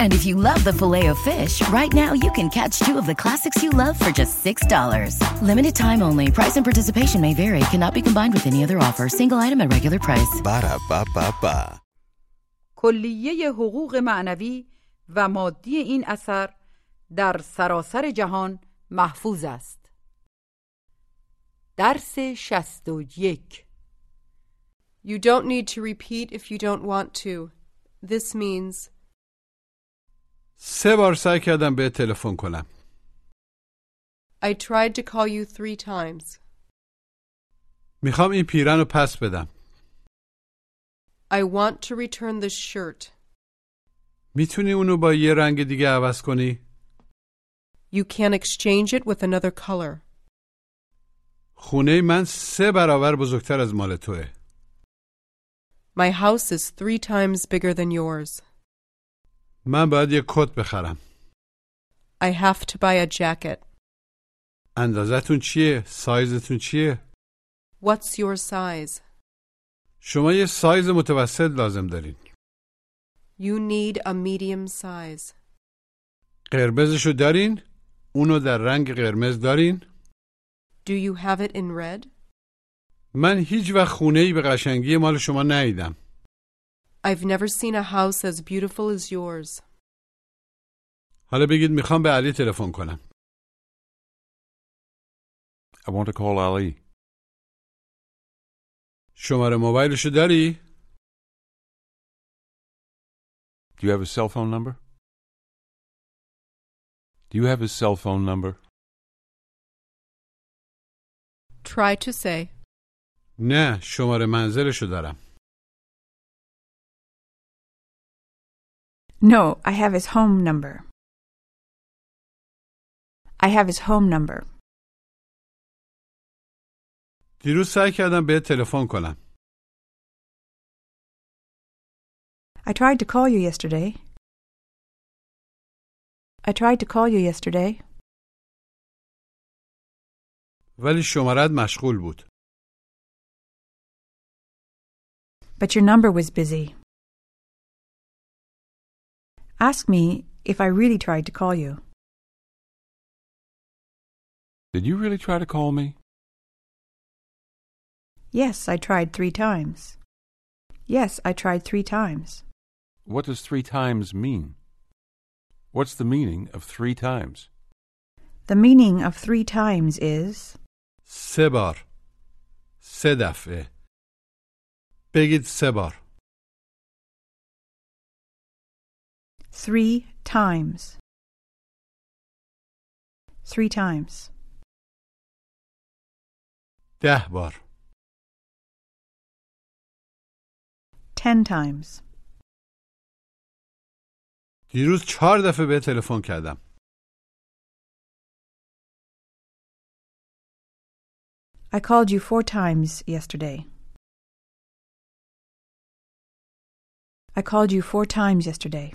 And if you love the Filet-O-Fish, right now you can catch two of the classics you love for just $6. Limited time only. Price and participation may vary. Cannot be combined with any other offer. Single item at regular price. ba da ba, -ba, -ba. کلیه حقوق معنوی و مادی این اثر در سراسر جهان محفوظ است. درس 61 You don't need to repeat if you don't want to. This means سه بار سعی کردم به تلفن کنم I tried to call you three times. می‌خوام این پیرن رو پس بدم I want to return this shirt. می‌تونی اونو با یه رنگ دیگه عوض کنی؟ You can exchange it with another color. خونه من سه برابر بزرگتر از مال توه My house is three times bigger than yours. من باید یه کت بخرم I have to buy a jacket. اندازتون چیه؟ سایزتون چیه؟ What's your size? شما یه سایز متوسط لازم دارین You need a medium size. قرمزشو دارین؟ اونو در رنگ قرمز دارین؟ Do you have it in red? من هیچ وقت خونه ای به قشنگی مال شما ندیدم I've never seen a house as beautiful as yours. حالا بگید میخوام به علی تلفن کنم I want to call Ali. شماره موبایلشو داری؟ Do you have his cell phone number? Do you have his cell phone number? Try to say, نه شماره منزلشو دارم No, I have his home number. I have his home number. دیروز سعی کردم به تلفن کنم I tried to call you yesterday. I tried to call you yesterday, ولی شمارت مشغول بود but your number was busy. Ask me if I really tried to call you. Did you really try to call me? Yes, I tried three times. Yes, I tried three times. What does three times mean? What's the meaning of three times? The meaning of three times is سه بار سه دفعه بگید سه بار three times. Three times. ده بار Ten times. دیروز چهار دفعه به تلفن کردم I called you four times yesterday. I called you four times yesterday.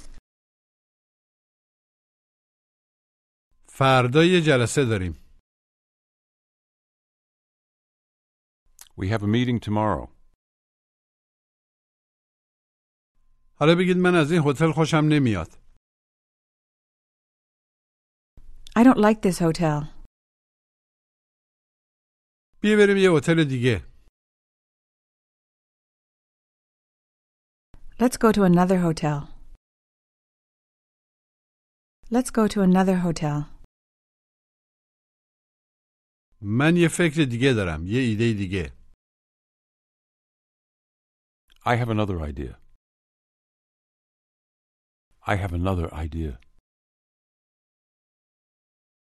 فردا یه جلسه داریم We have a meeting tomorrow. حالا بگید من از این هتل خوشم نمیاد I don't like this hotel. بیا بریم یه هتل دیگه Let's go to another hotel. Let's go to another hotel. من یه فکر دیگه دارم یه ایده دیگه I have another idea. I have another idea.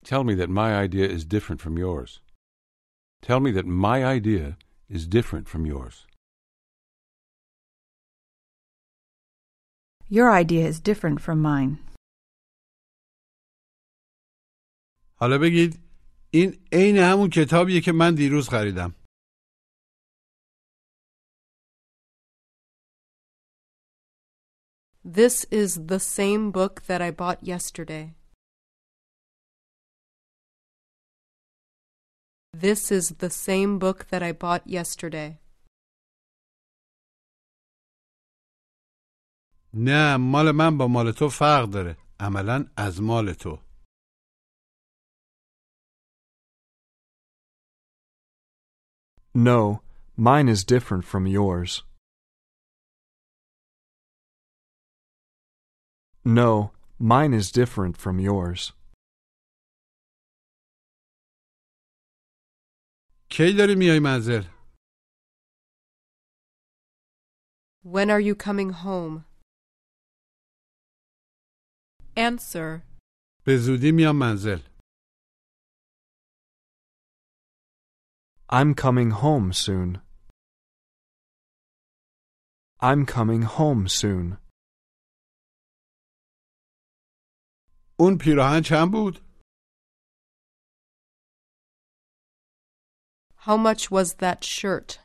Tell me that my idea is different from yours. Tell me that my idea is different from yours. Your idea is different from mine. حالا بگید این عین همون کتابیه که من دیروز خریدم This is the same book that I bought yesterday. This is the same book that I bought yesterday. نه مال من با مال تو فرق داره عملا از مال تو No, mine is different from yours. No, mine is different from yours. کی داری میای منزل When are you coming home? Answer به زودی میام منزل I'm coming home soon. I'm coming home soon. اون پیراهن چند بود؟ How much was that shirt?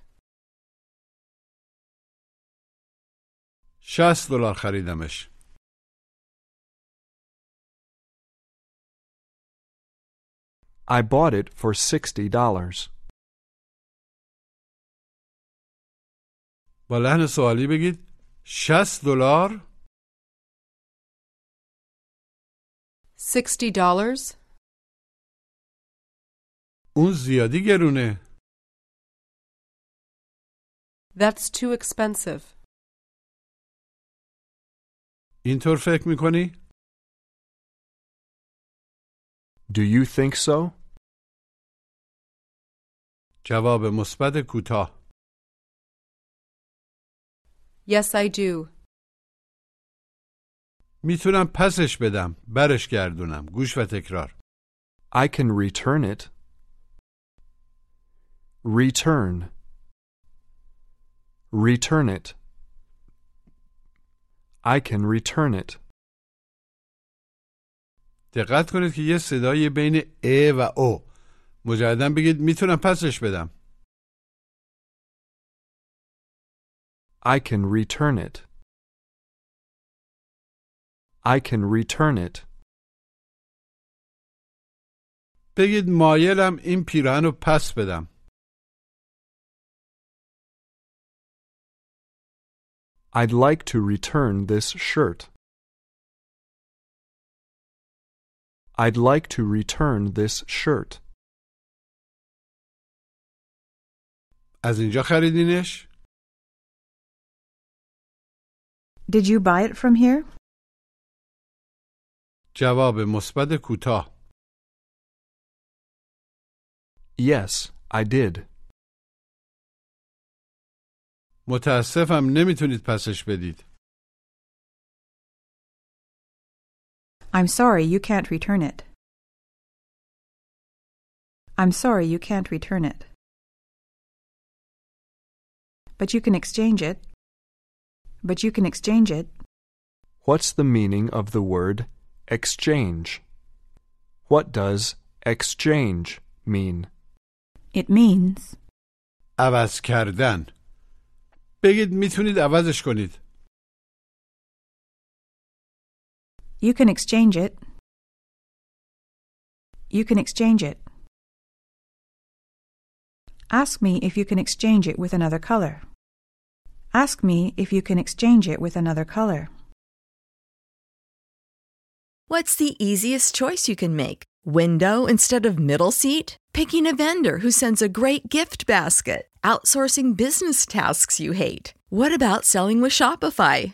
60 دلار خریدمش. I bought it for $60. با لحن سوالی بگید 60 دلار Sixty dollars? اون زیادی گرونه That's too expensive. اینطور فکر می‌کنی؟ Do you think so? جواب مثبت کوتاه Yes, I do. می‌تونم پسش بدم برش گردونم گوش و تکرار I can return it. Return. Return it. I can return it. دقت کنید که یه صدای بین ا و او مجددا بگید می‌تونم پسش بدم I can return it. I can return it. بگید مایلم این پیراهن رو پس بدم I'd like to return this shirt. I'd like to return this shirt. از اینجا خریدینش؟ Did you buy it from here? جواب مثبت کوتاه Yes, I did. متاسفم نمیتونید پسش بدید I'm sorry you can't return it. I'm sorry you can't return it. But you can exchange it. But you can exchange it. What's the meaning of the word exchange? What does exchange mean? It means عوض کردن بگید میتونید عوضش کنید you can exchange it. You can exchange it. Ask me if you can exchange it with another color. Ask me if you can exchange it with another color. What's the easiest choice you can make? Window instead of middle seat? Picking a vendor who sends a great gift basket? Outsourcing business tasks you hate? What about selling with Shopify?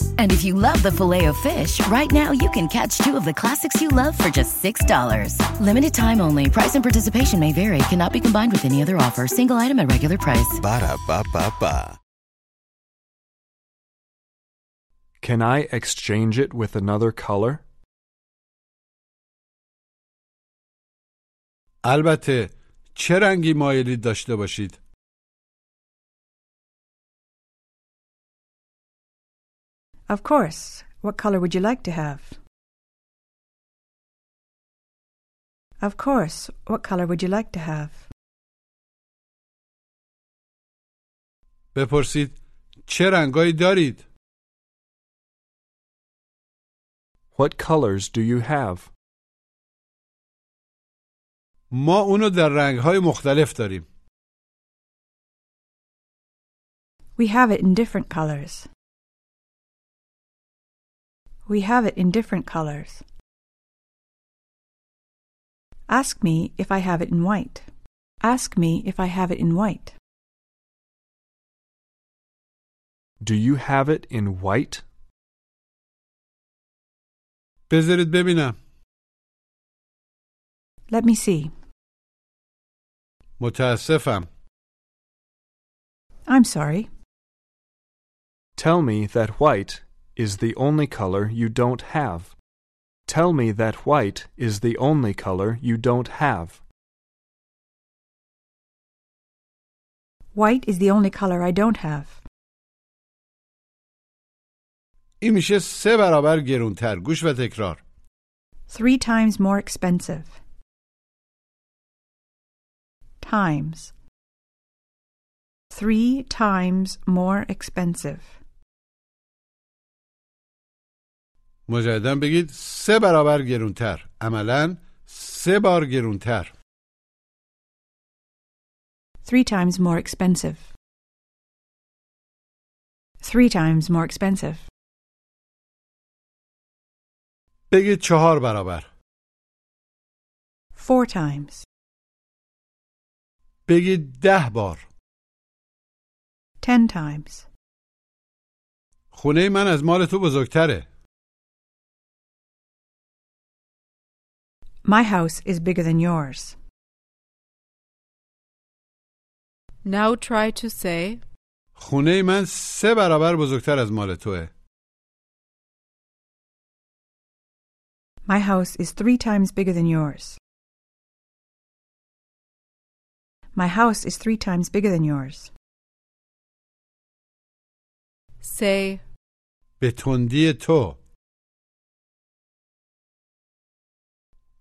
And if you love the Filet-O-Fish, right now you can catch two of the classics you love for just $6. Limited time only. Price and participation may vary. Cannot be combined with any other offer. Single item at regular price. Ba da ba ba ba. Can I exchange it with another color? البته چه رنگی مایلید داشته باشید؟ Of course. What color would you like to have? Of course. What color would you like to have? بپرسید چه رنگایی دارید؟ What colors do you have? ما اونو در رنگهای مختلف داریم. We have it in different colors. We have it in different colors. Ask me if I have it in white. Ask me if I have it in white. Do you have it in white? بذارید ببینم. Let me see. متاسفم. I'm sorry. Tell me that white is the only color you don't have. Tell me that white is the only color you don't have. White is the only color I don't have. این میشه سه برابر گرونتر. گوش و تکرار. Three times more expensive. Times. Three times more expensive. مجددا بگید سه برابر گرونتر. عملا سه بار گرونتر. Three times more expensive. Three times more expensive. بگید چهار برابر. Four times. بگید ده بار. Ten times. خونه من از مال تو بزرگتره. My house is bigger than yours. Now try to say, خونه من سه برابر بزرگتر از مال توه. My house is three times bigger than yours. My house is three times bigger than yours. say, به تندی تو.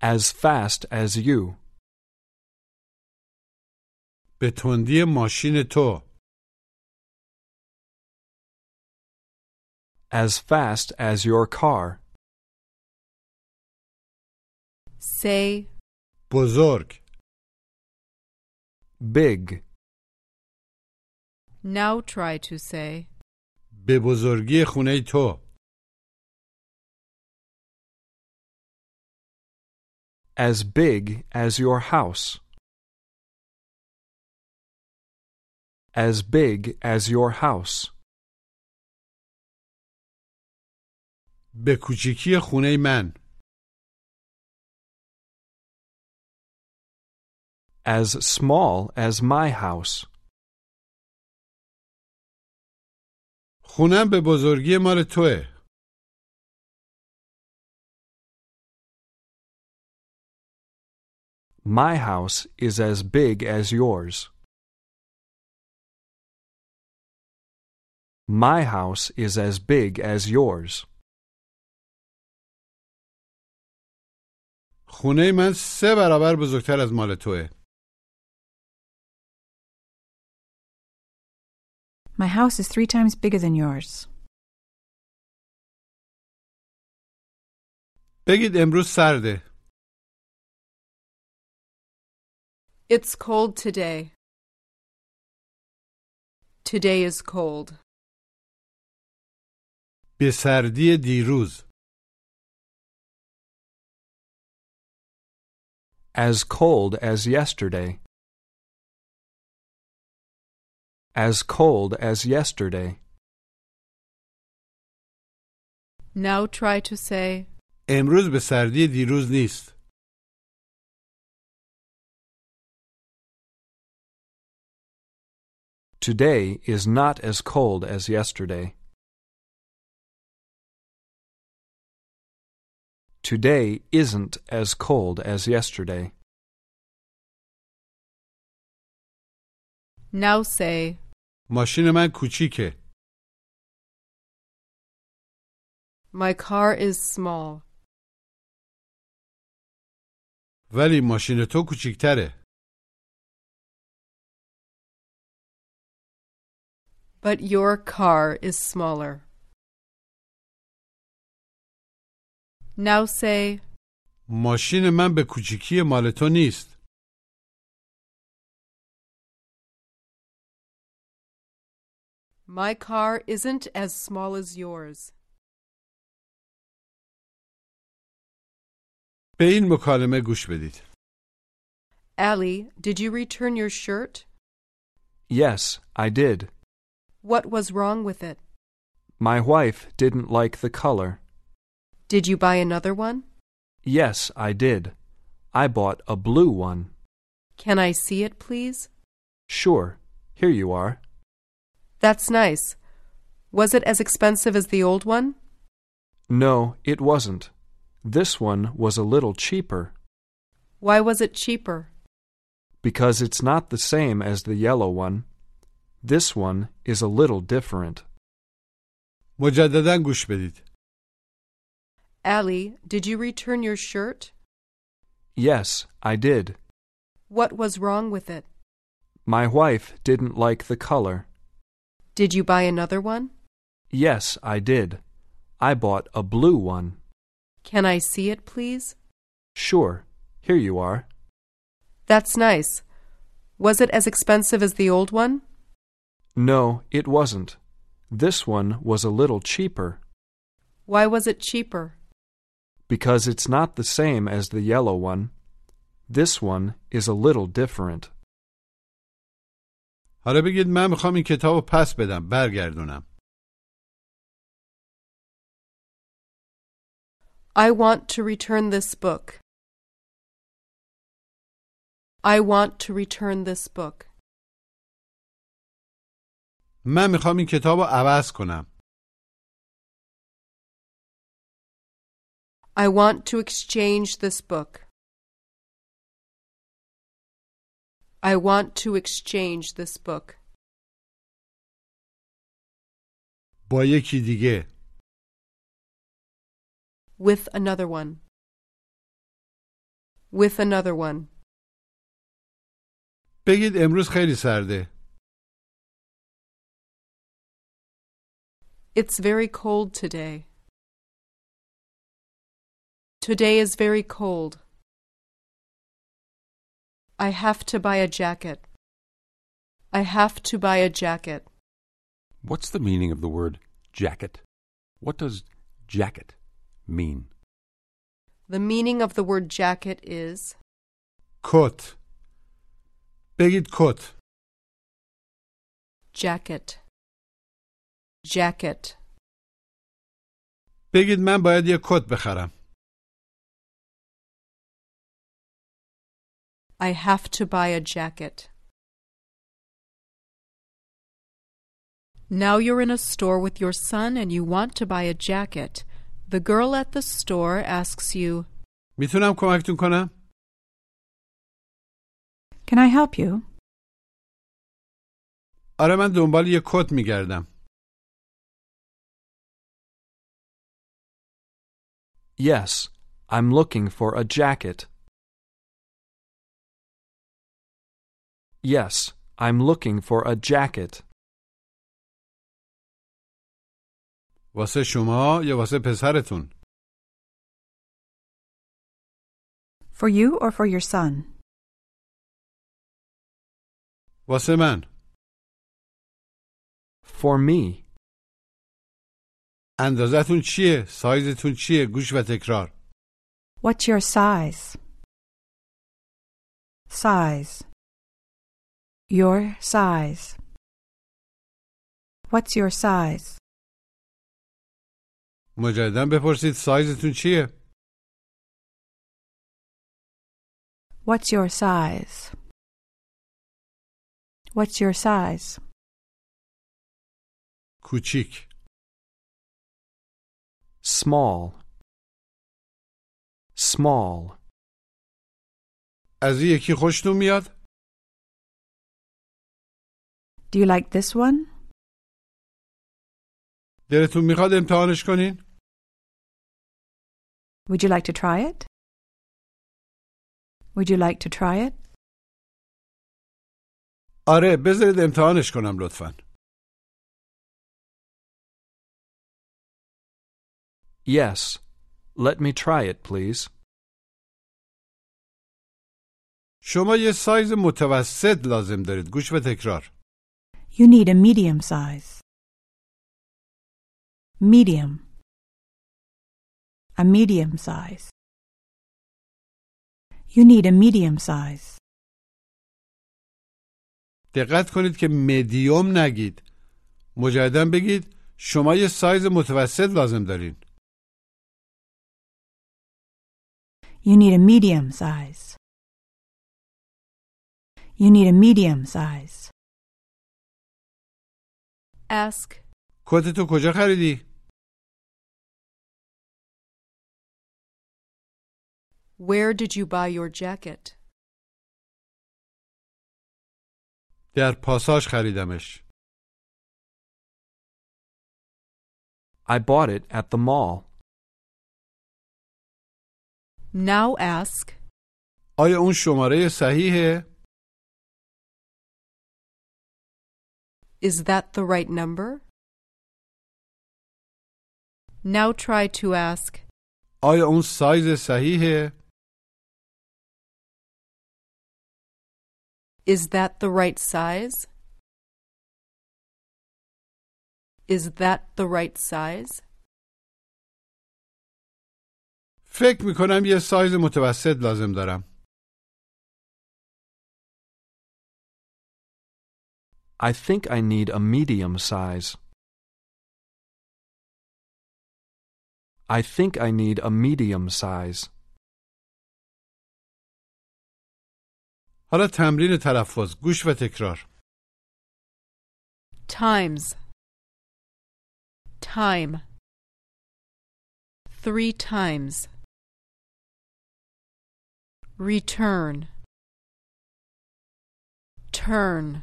As fast as you. به تندی ماشین تو. As fast as your car. say, بزرگ. Big. now try to say, به بزرگی خونه تو. As big as your house. As big as your house. به کوچیکی خونه من. As small as my house. خونم به بزرگی مال توه. My house is as big as yours. My house is as big as yours. خونه من سه برابر بزرگتر از مال توه. My house is three times bigger than yours. بگید امروز سرده. It's cold today. Today is cold. به سردی دیروز. As cold as yesterday. As cold as yesterday. Now try to say, امروز به سردی دیروز نیست. Today is not as cold as yesterday. Today isn't as cold as yesterday. now say, ماشین من کوچیکه. My car is small. ولی ماشین تو کوچیکتره. But your car is smaller. now say, ماشین من به کوچیکی مال تو نیست. My car isn't as small as yours. به این مکالمه گوش بدید. Allie, did you return your shirt? Yes, I did. What was wrong with it? My wife didn't like the color. Did you buy another one? Yes, I did. I bought a blue one. Can I see it, please? Sure. Here you are. That's nice. Was it as expensive as the old one? No, it wasn't. This one was a little cheaper Why was it cheaper? because it's not the same as the yellow one. This one is a little different. مجددا گوش بدید. Allie, did you return your shirt? Yes, I did. What was wrong with it? My wife didn't like the color. Did you buy another one? Yes, I did. I bought a blue one. Can I see it, please? Sure. Here you are. That's nice. Was it as expensive as the old one? No, it wasn't. This one was a little cheaper Why was it cheaper? because it's not the same as the yellow one. This one is a little different. حالا بگید من میخوام این کتاب رو پس بدم. برگردونم. I want to return this book. I want to return this book. من می‌خوام این کتاب رو عوض کنم. I want to exchange this book. I want to exchange this book با یکی دیگه. with another one. With another one. بگید امروز خیلی سرده. It's very cold today. Today is very cold. I have to buy a jacket. I have to buy a jacket. What's the meaning of the word jacket? What does jacket mean? The meaning of the word jacket is کت. بگید کت. jacket. Jacket. بگید من باید یه کت بخرم. I have to buy a jacket. Now you're in a store with your son and you want to buy a jacket. The girl at the store asks you, میتونم کمکتون کنم؟ Can I help you? آره من دنبال یه کت میگردم. Yes, I'm looking for a jacket. Yes, I'm looking for a jacket. واسه شما یا واسه پسرتون For you or for your son? واسه من For me. اندازتون چیه سایزتون چیه گوش و تکرار What's your size? Size. Your size. What's your size? مجددا بپرسید سایزتون چیه What's your size? What's your size? کوچیک Small. Small. از این یکی خوشتون میاد Do you like this one? دلتون میخواد امتحانش کنین Would you like to try it? Would you like to try it? آره بذارید امتحانش کنم لطفا Yes. Let me try it, please. شما یه سایز متوسط لازم دارید گوش و تکرار You need a medium size. Medium. A medium size. You need a medium size. دقت کنید که مدیوم نگید مجددا بگید شما یه سایز متوسط لازم دارین You need a medium size. You need a medium size. Ask, کتتو کجا خریدی Where did you buy your jacket? در پاساژ خریدمش I bought it at the mall. now ask, آیا اون شماره صحیحه Is that the right number? now try to ask, آیا اون سایز صحیحه Is that the right size? Is that the right size? فکر می‌کنم یه سایز متوسط لازم دارم I think I need a medium size. I think I need a medium size. حالا تمرین تلفظ گوش و تکرار times, time, three times, return, turn,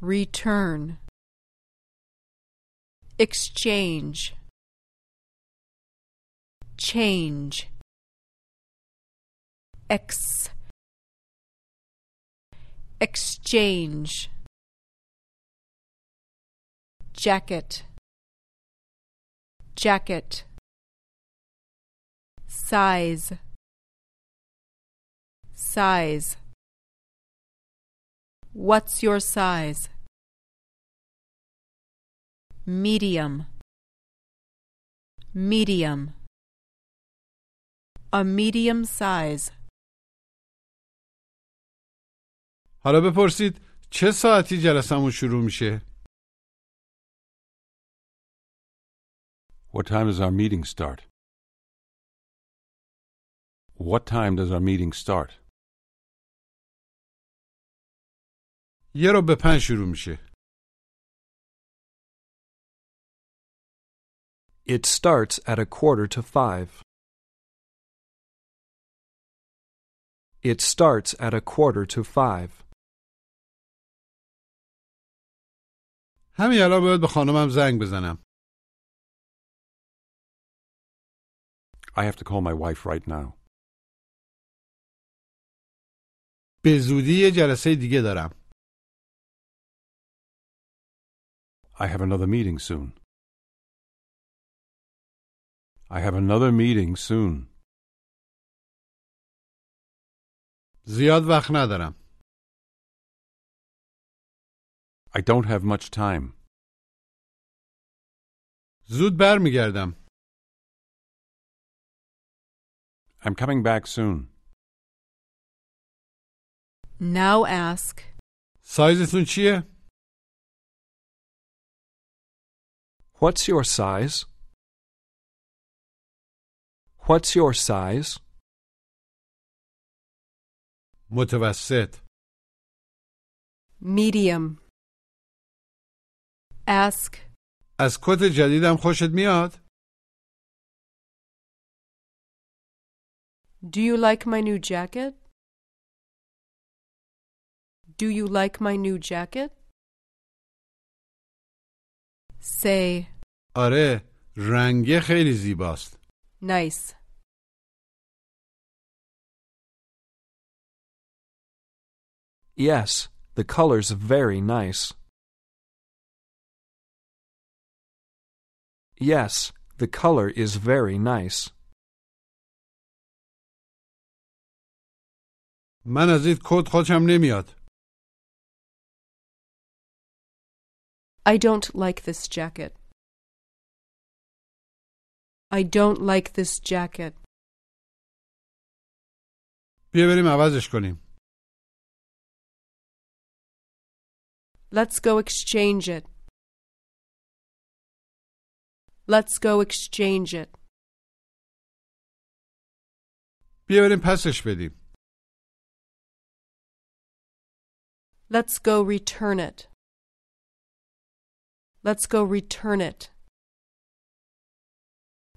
return, exchange, change, ex, exchange. Jacket. Jacket. Size size what's your size medium medium a medium size حالا بپرسید چه ساعتی جلسمون شروع میشه What time does our meeting start? What time does our meeting start? یه رو به پنج شروع میشه It starts at a quarter to five. It starts at a quarter to five. همین الان باید به خانمم زنگ بزنم I have to call my wife right now. به زودی یه جلسه دیگه دارم I have another meeting soon. I have another meeting soon. زیاد وقت ندارم. I don't have much time. زود برمیگردم. I'm coming back soon. Now ask, سایزتون چیه؟ What's your size? What's your size? متوسط. medium. Ask, از کت جدیدم خوشت میاد؟ Do you like my new jacket? Do you like my new jacket? Say, آره، رنگه خیلی زیباست. nice. Yes, the color's very nice. Yes, the color is very nice. من از این کت خوشم نمیاد. I don't like this jacket. I don't like this jacket. بیا بریم عوضش کنیم. Let's go exchange it. Let's go exchange it. بیا بریم پسش بدیم. Let's go return it. Let's go return it.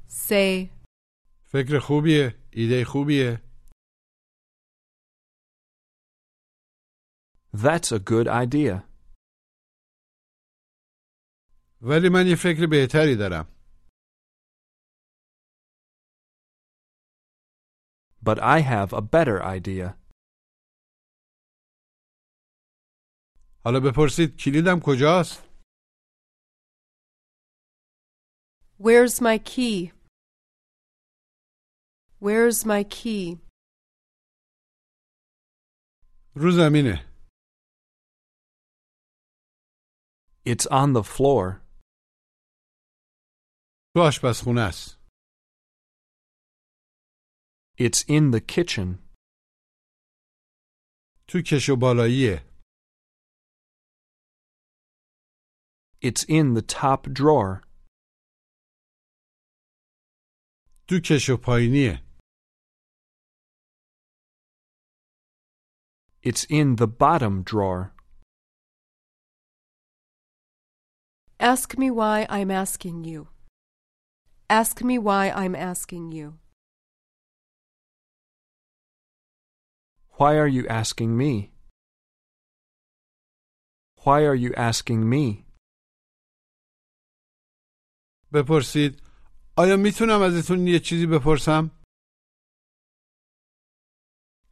Say, فکر خوبیه. ایده خوبیه. That's a good idea. ولی من یه فکر بهتری دارم. But I have a better idea. حالا بپرسید کلیدم کجاست؟ Where's my key? Where's my key? رو زمینه. It's on the floor. تو آشپزخونه است. It's in the kitchen. تو کش و بالاییه. It's in the top drawer. تو کش و پایینیه. It's in the bottom drawer. Ask me why I'm asking you. Ask me why I'm asking you. Why are you asking me? Why are you asking me? بپرسید آیا میتونم ازتون یه چیزی بپرسم؟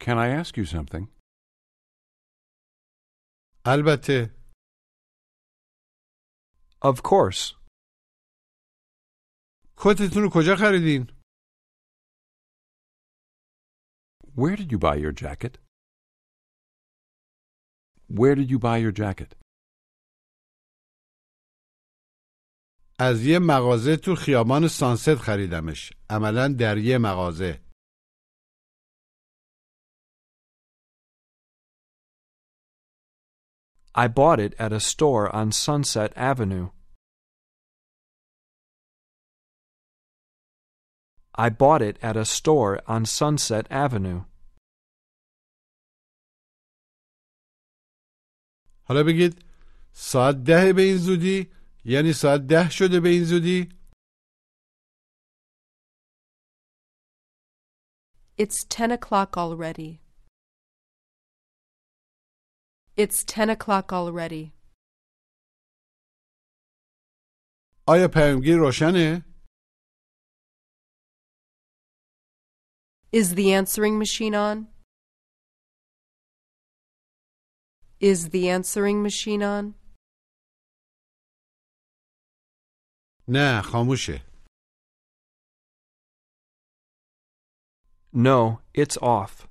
Can I ask you something? البته. Of course. کتتون رو کجا خریدین؟ Where did you buy your jacket? Where did you buy your jacket? از یه مغازه تو خیابان سانست خریدمش. عملا در یه مغازه. I bought it at a store on Sunset Avenue. I bought it at a store on Sunset Avenue. حالا بگید ساعت ده به این زودی یعنی ساعت ده شده به این زودی It's ten o'clock already. It's ten o'clock already. آیا پیامگیر روشنه؟ Is the answering machine on? Is the answering machine on? نه خاموشه No, it's off.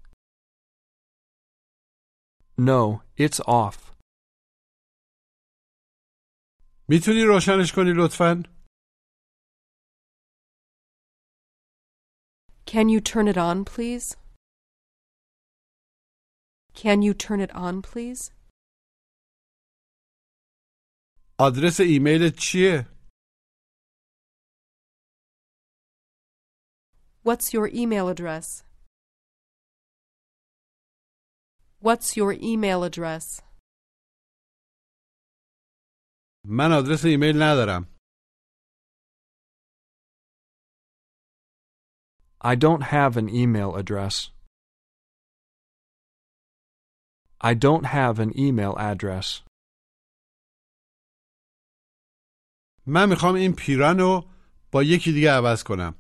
No, it's off. میتونی روشنش کنی لطفا؟ Can you turn it on, please? Can you turn it on, please? آدرس ایمیلت چیه؟ What's your email address? What's your email address? من آدرس ایمیل ندارم. I don't have an email address. I don't have an email address. من میخوام این پیرن رو با یکی دیگه عوض کنم.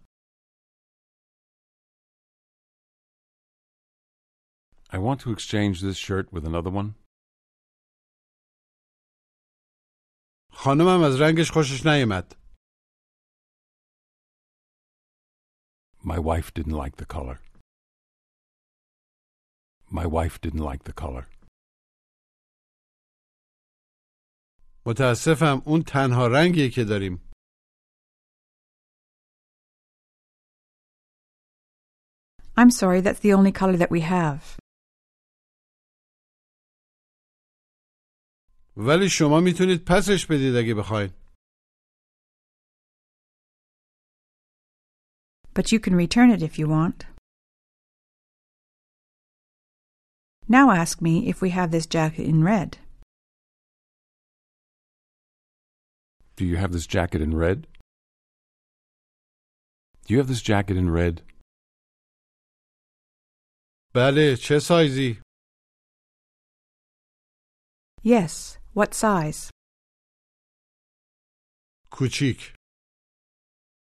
I want to exchange this shirt with another one. خانمم از رنگش خوشش نیامد. My wife didn't like the color. My wife didn't like the color. متاسفم اون تنها رنگیه که داریم. I'm sorry, that's the only color that we have. ولی شما میتونید پسش بدید اگه بخواین. But you can return it if you want. Now ask me if we have this jacket in red. Do you have this jacket in red? Do you have this jacket in red? بله چه سایزی؟ Yes. What size? کوچیک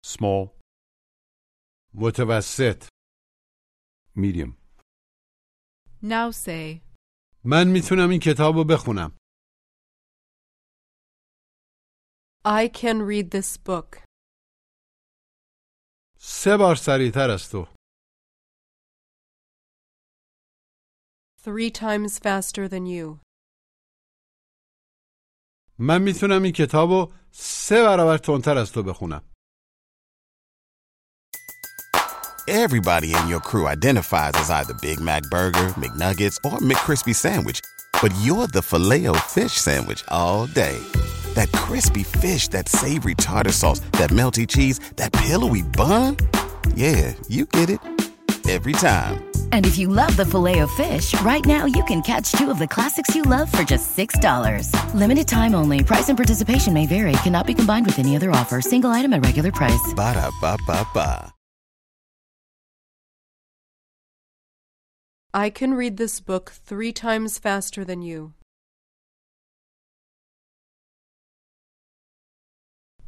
Small, متوسط medium. Now say, من میتونم این کتاب رو بخونم. I can read this book. سه بار سریعتر از تو. Three times faster than you. من می‌تونم این کتاب رو سه برابر تندتر از تو بخونم. Everybody in your crew identifies as either Big Mac Burger, McNuggets, or McCrispy Sandwich. But you're the filet fish Sandwich all day. That crispy fish, that savory tartar sauce, that melty cheese, that pillowy bun. Yeah, you get it. Every time. And if you love the Filet-O-Fish, right now you can catch two of the classics you love for just $6. Limited time only. Price and participation may vary. Cannot be combined with any other offer. Single item at regular price. Ba da ba ba ba. I can read this book three times faster than you.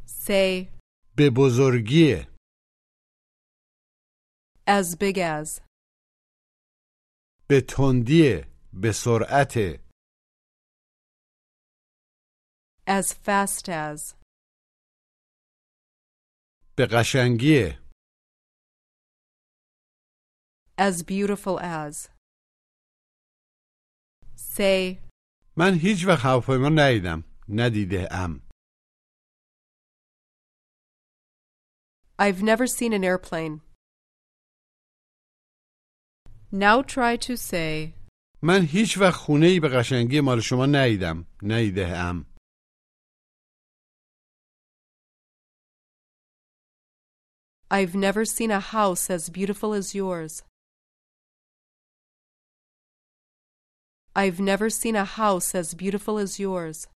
Say, به بزرگی. As big as. به تندی به سرعت as fast as, به قشنگی as beautiful as. Say, من هیچ وقت هواپیما ندیدم ندیده ام I've never seen an airplane. now try to say, من هیچ وقت خونه ای به قشنگی مال شما ندیدم ندیده ام I've never seen a house as beautiful as yours. I've never seen a house as beautiful as yours.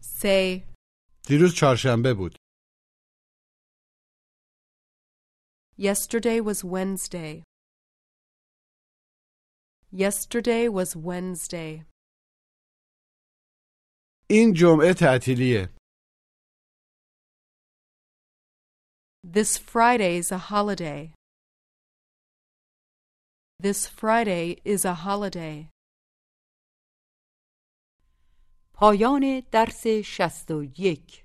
Say, دیروز چهارشنبه بود yesterday was Wednesday. Yesterday was Wednesday. این جمعه تعطیلیه This Friday's a holiday. This Friday is a holiday. پایان درس شست و یک